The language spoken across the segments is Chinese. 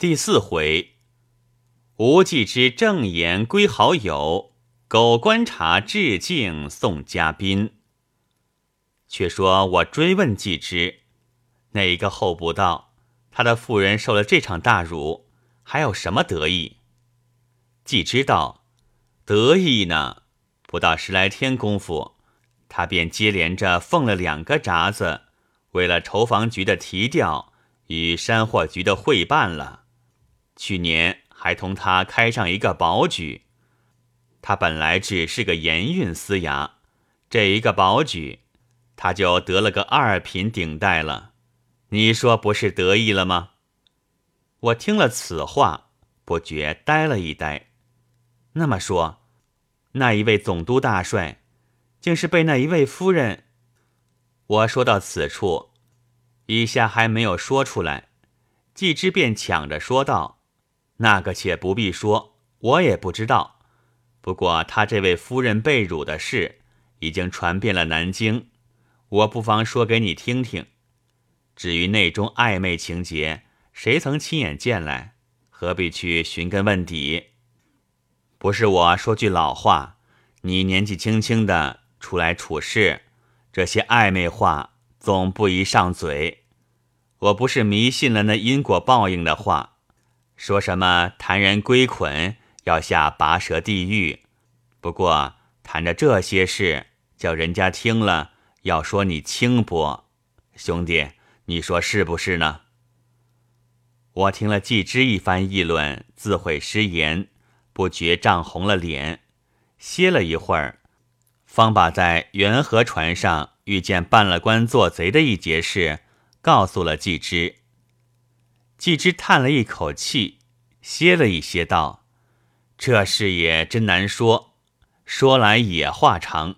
第四回，吴季之正言归好友，苟观察致敬送嘉宾。却说我追问季之，那一个候补道，他的妇人受了这场大辱，还有什么得意？季之道，得意呢？不到十来天功夫，他便接连着奉了两个札子，为了筹防局的提调与山货局的会办了。去年还同他开上一个保举，他本来只是个盐运司衙，这一个保举，他就得了个二品顶戴了。你说不是得意了吗？我听了此话，不觉呆了一呆。那么说，那一位总督大帅，竟是被那一位夫人……我说到此处，以下还没有说出来，季之便抢着说道。那个且不必说，我也不知道。不过他这位夫人被辱的事，已经传遍了南京。我不妨说给你听听。至于内中暧昧情节，谁曾亲眼见来？何必去寻根问底？不是我说句老话，你年纪轻轻的出来处事，这些暧昧话总不宜上嘴。我不是迷信了那因果报应的话。说什么谈人归捆要下拔舌地狱？不过谈着这些事，叫人家听了要说你轻薄，兄弟，你说是不是呢？我听了季之一番议论，自悔失言，不觉涨红了脸，歇了一会儿，方把在元河船上遇见办了官做贼的一节事告诉了季之。季之叹了一口气，歇了一歇，道：“这事也真难说，说来也话长。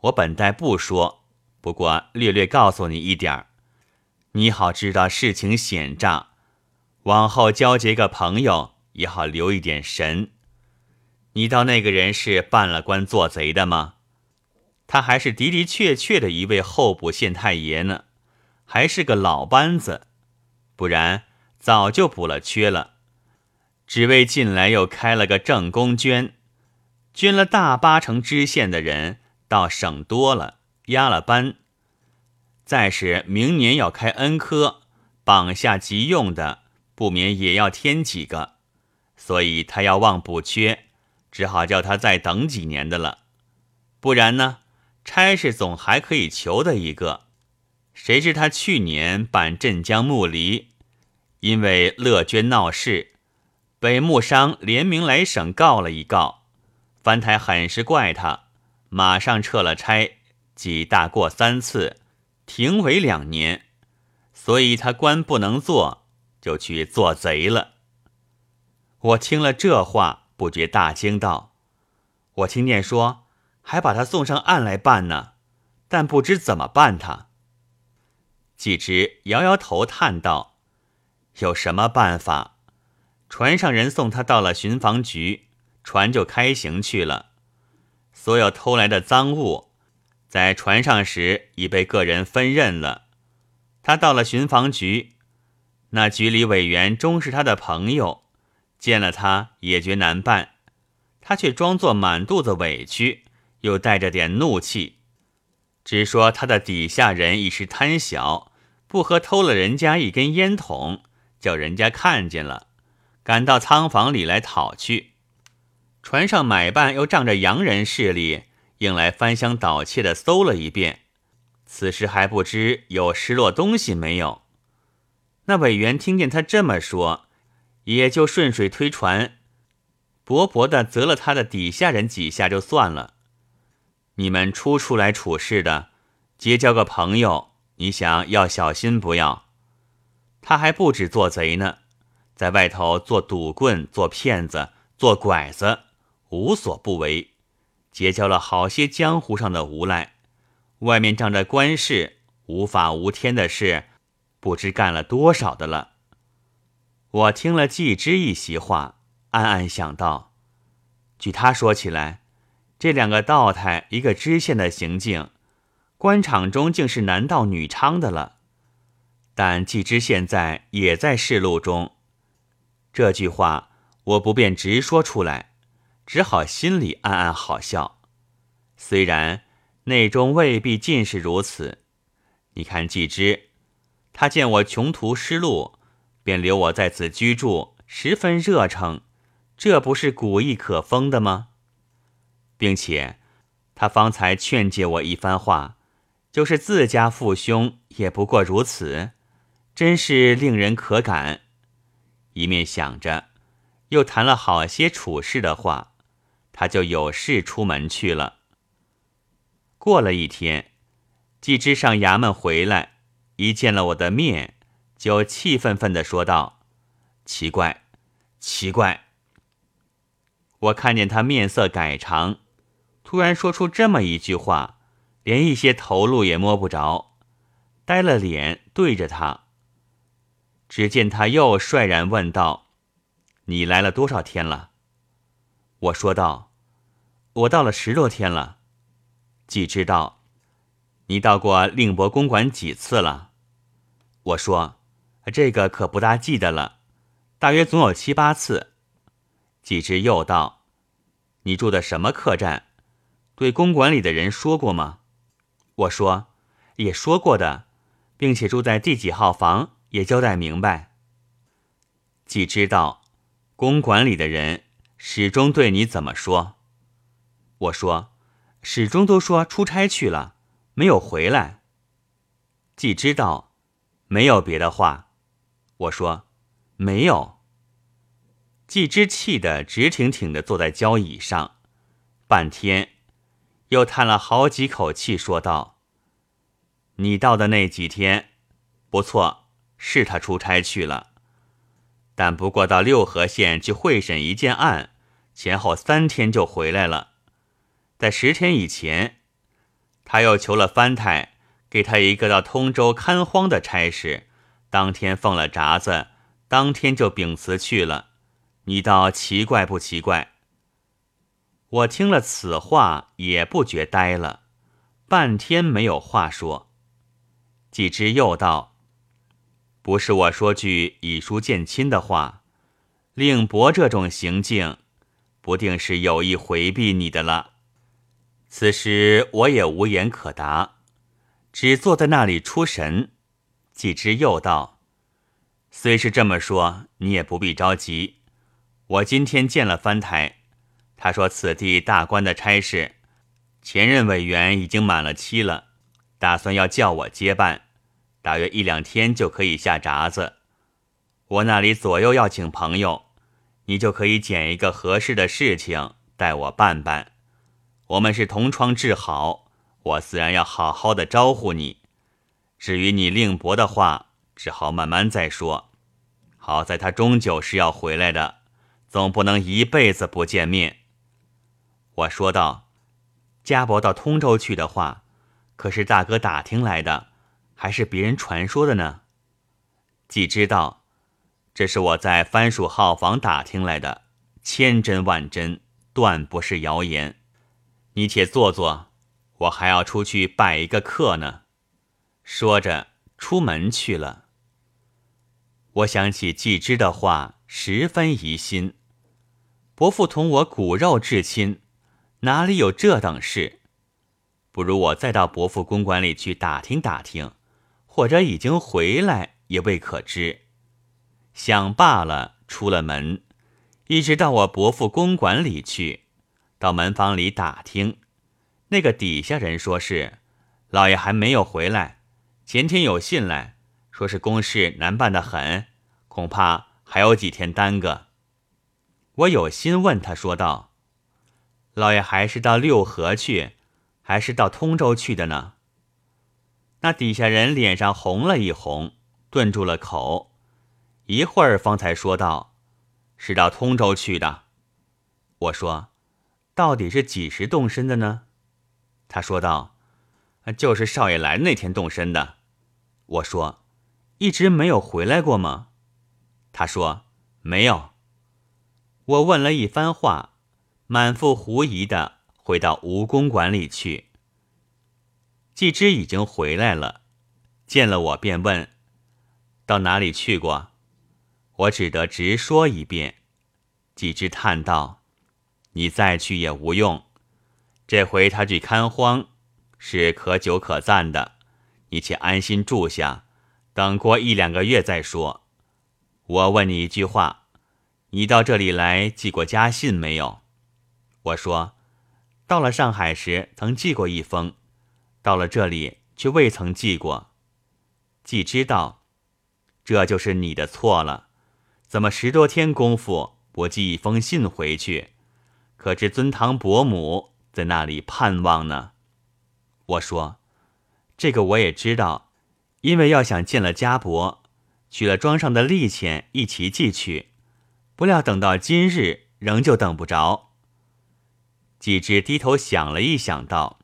我本待不说，不过略略告诉你一点儿，你好知道事情险诈，往后交结个朋友也好留一点神。你道那个人是办了官做贼的吗？他还是的的确确的一位候补县太爷呢，还是个老班子，不然。”早就补了缺了，只为近来又开了个正宫捐，捐了大八成知县的人，倒省多了，压了班。再是明年要开恩科，榜下急用的，不免也要添几个，所以他要望补缺，只好叫他再等几年的了。不然呢，差事总还可以求的一个。谁知他去年办镇江木犁。因为乐捐闹事，北木商联名来省告了一告，藩台很是怪他，马上撤了差，几大过三次，停为两年，所以他官不能做，就去做贼了。我听了这话，不觉大惊道：“我听见说还把他送上岸来办呢，但不知怎么办他。”季之摇摇头，叹道。有什么办法？船上人送他到了巡防局，船就开行去了。所有偷来的赃物，在船上时已被个人分认了。他到了巡防局，那局里委员终是他的朋友，见了他也觉难办。他却装作满肚子委屈，又带着点怒气，只说他的底下人一时贪小，不和偷了人家一根烟筒。叫人家看见了，赶到仓房里来讨去。船上买办又仗着洋人势力，硬来翻箱倒窃的搜了一遍。此时还不知有失落东西没有。那委员听见他这么说，也就顺水推船，薄薄的责了他的底下人几下就算了。你们初出来处事的，结交个朋友，你想要小心不要。他还不止做贼呢，在外头做赌棍、做骗子、做拐子，无所不为，结交了好些江湖上的无赖。外面仗着官事，无法无天的事，不知干了多少的了。我听了季之一席话，暗暗想到：据他说起来，这两个道台，一个知县的行径，官场中竟是男盗女娼的了。但季之现在也在仕路中，这句话我不便直说出来，只好心里暗暗好笑。虽然内中未必尽是如此。你看季之，他见我穷途失路，便留我在此居住，十分热诚，这不是古意可封的吗？并且他方才劝诫我一番话，就是自家父兄也不过如此，真是令人可感。一面想着，又谈了好些处事的话，他就有事出门去了。过了一天。季之上衙门回来，一见了我的面，就气愤愤地说道：“奇怪，奇怪！”我看见他面色改常，突然说出这么一句话，连一些头路也摸不着，呆了脸对着他。只见他又率然问道：“你来了多少天了？”我说道：“我到了十多天了。”季之道。你到过令伯公馆几次了？我说，这个可不大记得了，大约总有七八次。季之又道：“你住的什么客栈？对公馆里的人说过吗？”我说：“也说过的，并且住在第几号房也交代明白。”季知道，公馆里的人始终对你怎么说？我说：“始终都说出差去了。”没有回来。既知道没有别的话，我说没有。季之气得直挺挺的坐在交椅上，半天，又叹了好几口气，说道：“你到的那几天，不错，是他出差去了，但不过到六合县去会审一件案，前后三天就回来了，在十天以前。”他又求了藩太，给他一个到通州看荒的差事，当天奉了札子，当天就禀辞去了。你倒奇怪不奇怪？我听了此话，也不觉呆了，半天没有话说。季之又道：“不是我说句以书见亲的话，令伯这种行径，不定是有意回避你的了。”此时我也无言可答，只坐在那里出神。季之又道：“虽是这么说，你也不必着急。我今天见了藩台，他说此地大官的差事，前任委员已经满了期了，打算要叫我接办，大约一两天就可以下闸子。我那里左右要请朋友，你就可以捡一个合适的事情带我办办。”我们是同窗至好，我自然要好好的招呼你。至于你令伯的话，只好慢慢再说。好在他终究是要回来的，总不能一辈子不见面。我说道：“家伯到通州去的话，可是大哥打听来的，还是别人传说的呢？”既知道，这是我在番薯号房打听来的，千真万真，断不是谣言。你且坐坐，我还要出去拜一个客呢。说着，出门去了。我想起季之的话，十分疑心。伯父同我骨肉至亲，哪里有这等事？不如我再到伯父公馆里去打听打听，或者已经回来也未可知。想罢了，出了门，一直到我伯父公馆里去。到门房里打听，那个底下人说是老爷还没有回来，前天有信来说是公事难办的很，恐怕还有几天耽搁。我有心问他说道：“老爷还是到六合去，还是到通州去的呢？”那底下人脸上红了一红，顿住了口，一会儿方才说道：“是到通州去的。”我说。到底是几时动身的呢？他说道：“就是少爷来那天动身的。”我说：“一直没有回来过吗？”他说：“没有。”我问了一番话，满腹狐疑的回到吴公馆里去。季之已经回来了，见了我便问：“到哪里去过？”我只得直说一遍。季之叹道：“你再去也无用，这回他去看荒，是可久可暂的。你且安心住下，等过一两个月再说。我问你一句话，你到这里来寄过家信没有？”我说：“到了上海时曾寄过一封，到了这里却未曾寄过。”季知道，这就是你的错了。怎么十多天功夫？我寄一封信回去，可知尊堂伯母在那里盼望呢？我说：“这个我也知道，因为要想见了家伯，取了庄上的利钱一起寄去，不料等到今日，仍旧等不着。”季之低头想了一想，道：“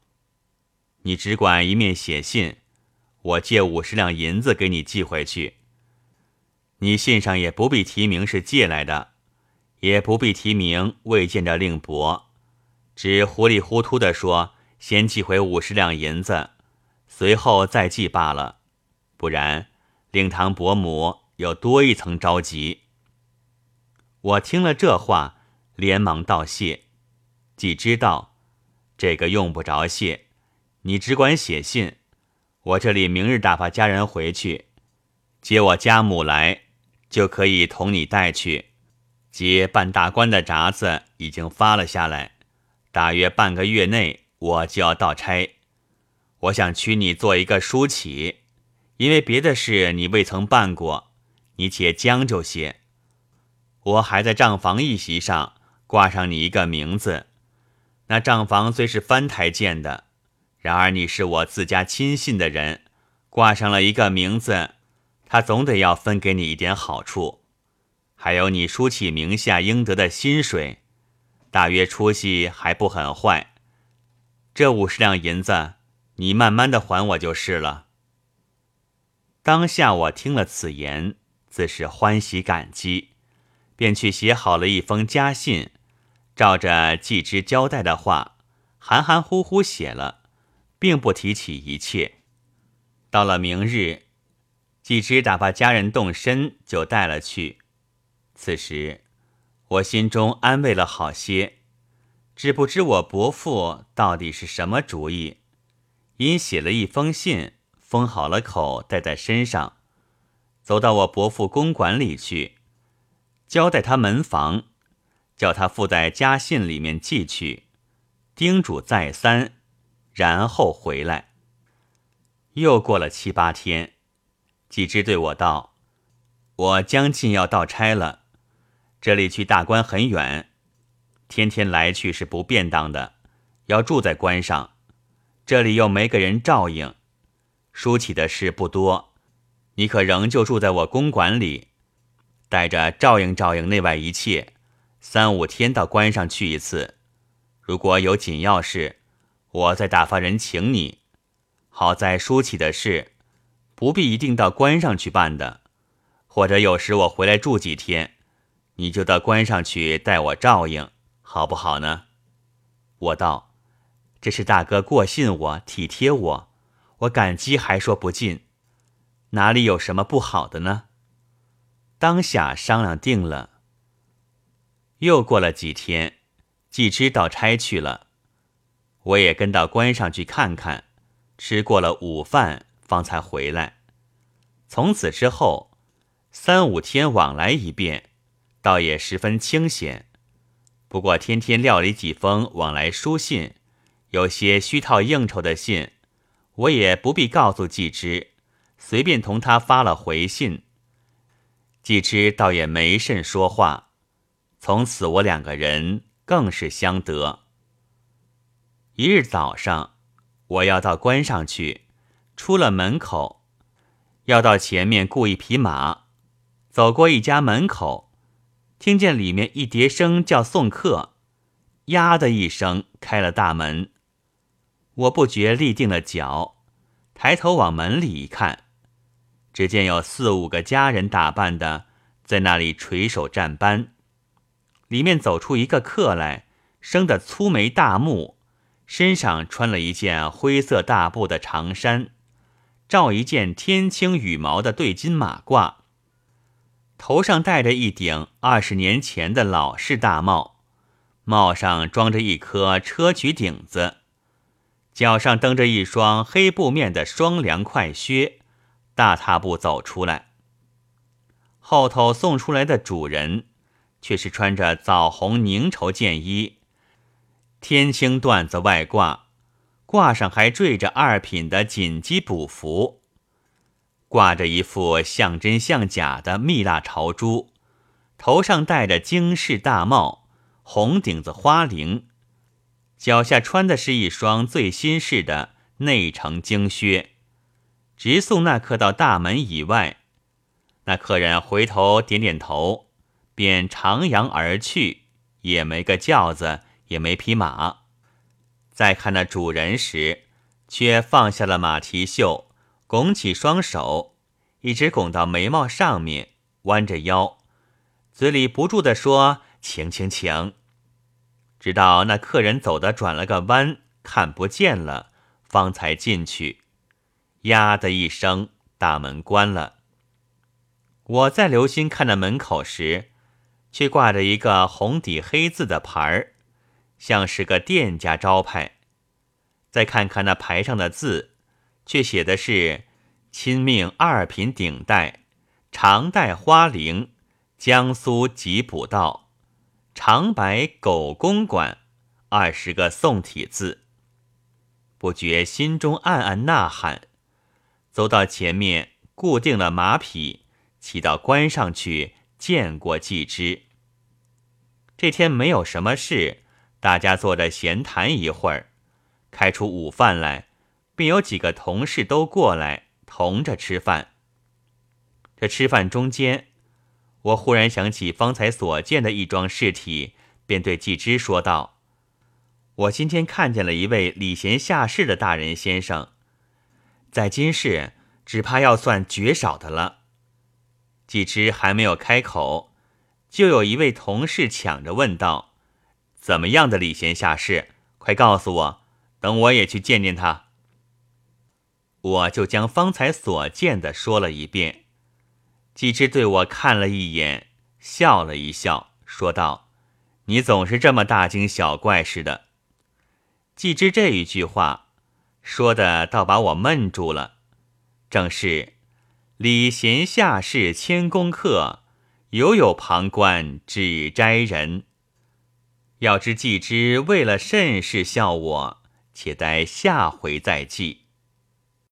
你只管一面写信，我借五十两银子给你寄回去。你信上也不必提名是借来的。”也不必提名未见着令伯，只糊里糊涂的说先寄回五十两银子，随后再寄罢了。不然，令堂伯母有多一层着急。我听了这话，连忙道谢。既知道这个用不着谢，你只管写信，我这里明日打发家人回去接我家母来，就可以同你带去。接办大官的札子已经发了下来，大约半个月内我就要到差。我想娶你做一个书起，因为别的事你未曾办过，你且将就些。我还在账房一席上挂上你一个名字。那账房虽是翻台建的，然而你是我自家亲信的人，挂上了一个名字，他总得要分给你一点好处。还有你书起名下应得的薪水，大约出息还不很坏。这五十两银子，你慢慢的还我就是了。当下我听了此言，自是欢喜感激，便去写好了一封家信，照着季之交代的话，含含糊糊写了，并不提起一切。到了明日，季之打发家人动身，就带了去。此时，我心中安慰了好些，只不知我伯父到底是什么主意。因写了一封信，封好了口，带在身上，走到我伯父公馆里去，交代他门房，叫他附在家信里面寄去，叮嘱再三，然后回来。又过了七八天，季之对我道：“我将近要到差了。”这里去大关很远，天天来去是不便当的，要住在关上。这里又没个人照应，书起的事不多，你可仍旧住在我公馆里，带着照应照应内外一切。三五天到关上去一次，如果有紧要事，我再打发人请你。好在书起的事，不必一定到关上去办的，或者有时我回来住几天。你就到关上去带我照应，好不好呢？我道：“这是大哥过信我，体贴我，我感激还说不尽，哪里有什么不好的呢？”当下商量定了。又过了几天，季之到差去了，我也跟到关上去看看，吃过了午饭方才回来。从此之后，三五天往来一遍。倒也十分清闲，不过天天料理几封往来书信，有些虚套应酬的信，我也不必告诉季之，随便同他发了回信。季之倒也没甚说话，从此我两个人更是相得。一日早上，我要到关上去，出了门口，要到前面雇一匹马，走过一家门口。听见里面一叠声叫送客，呀的一声开了大门，我不觉立定了脚，抬头往门里一看，只见有四五个家人打扮的在那里垂手站班，里面走出一个客来，生得粗眉大目，身上穿了一件灰色大布的长衫，罩一件天青羽毛的对襟马褂。头上戴着一顶二十年前的老式大帽，帽上装着一颗车菊顶子，脚上蹬着一双黑布面的双凉快靴，大踏步走出来。后头送出来的主人，却是穿着枣红凝绸箭衣，天青缎子外挂，褂上还缀着二品的锦鸡补服。挂着一副像真像假的蜜蜡朝珠，头上戴着京式大帽，红顶子花翎，脚下穿的是一双最新式的内城京靴，直送那客到大门以外。那客人回头点点头，便徜徉而去，也没个轿子，也没匹马。再看那主人时，却放下了马蹄袖。拱起双手，一直拱到眉毛上面，弯着腰，嘴里不住地说：“请，请，请。”直到那客人走的转了个弯，看不见了，方才进去。呀的一声，大门关了。我在留心看那门口时，却挂着一个红底黑字的牌儿，像是个店家招牌。再看看那牌上的字。却写的是“亲命二品顶戴，常戴花翎，江苏吉普道，长白狗公馆”二十个宋体字，不觉心中暗暗呐喊。走到前面，固定了马匹，骑到关上去见过季之。这天没有什么事，大家坐着闲谈一会儿，开出午饭来。便有几个同事都过来同着吃饭。这吃饭中间，我忽然想起方才所见的一桩事体，便对季之说道：“我今天看见了一位礼贤下士的大人先生，在今世只怕要算绝少的了。”季之还没有开口，就有一位同事抢着问道：“怎么样的礼贤下士？快告诉我，等我也去见见他。”我就将方才所见的说了一遍，季之对我看了一眼，笑了一笑，说道：“你总是这么大惊小怪似的。”季之这一句话说的倒把我闷住了。正是礼贤下士谦恭客，犹有旁观指摘人。要知既知为了甚事笑我，且待下回再记。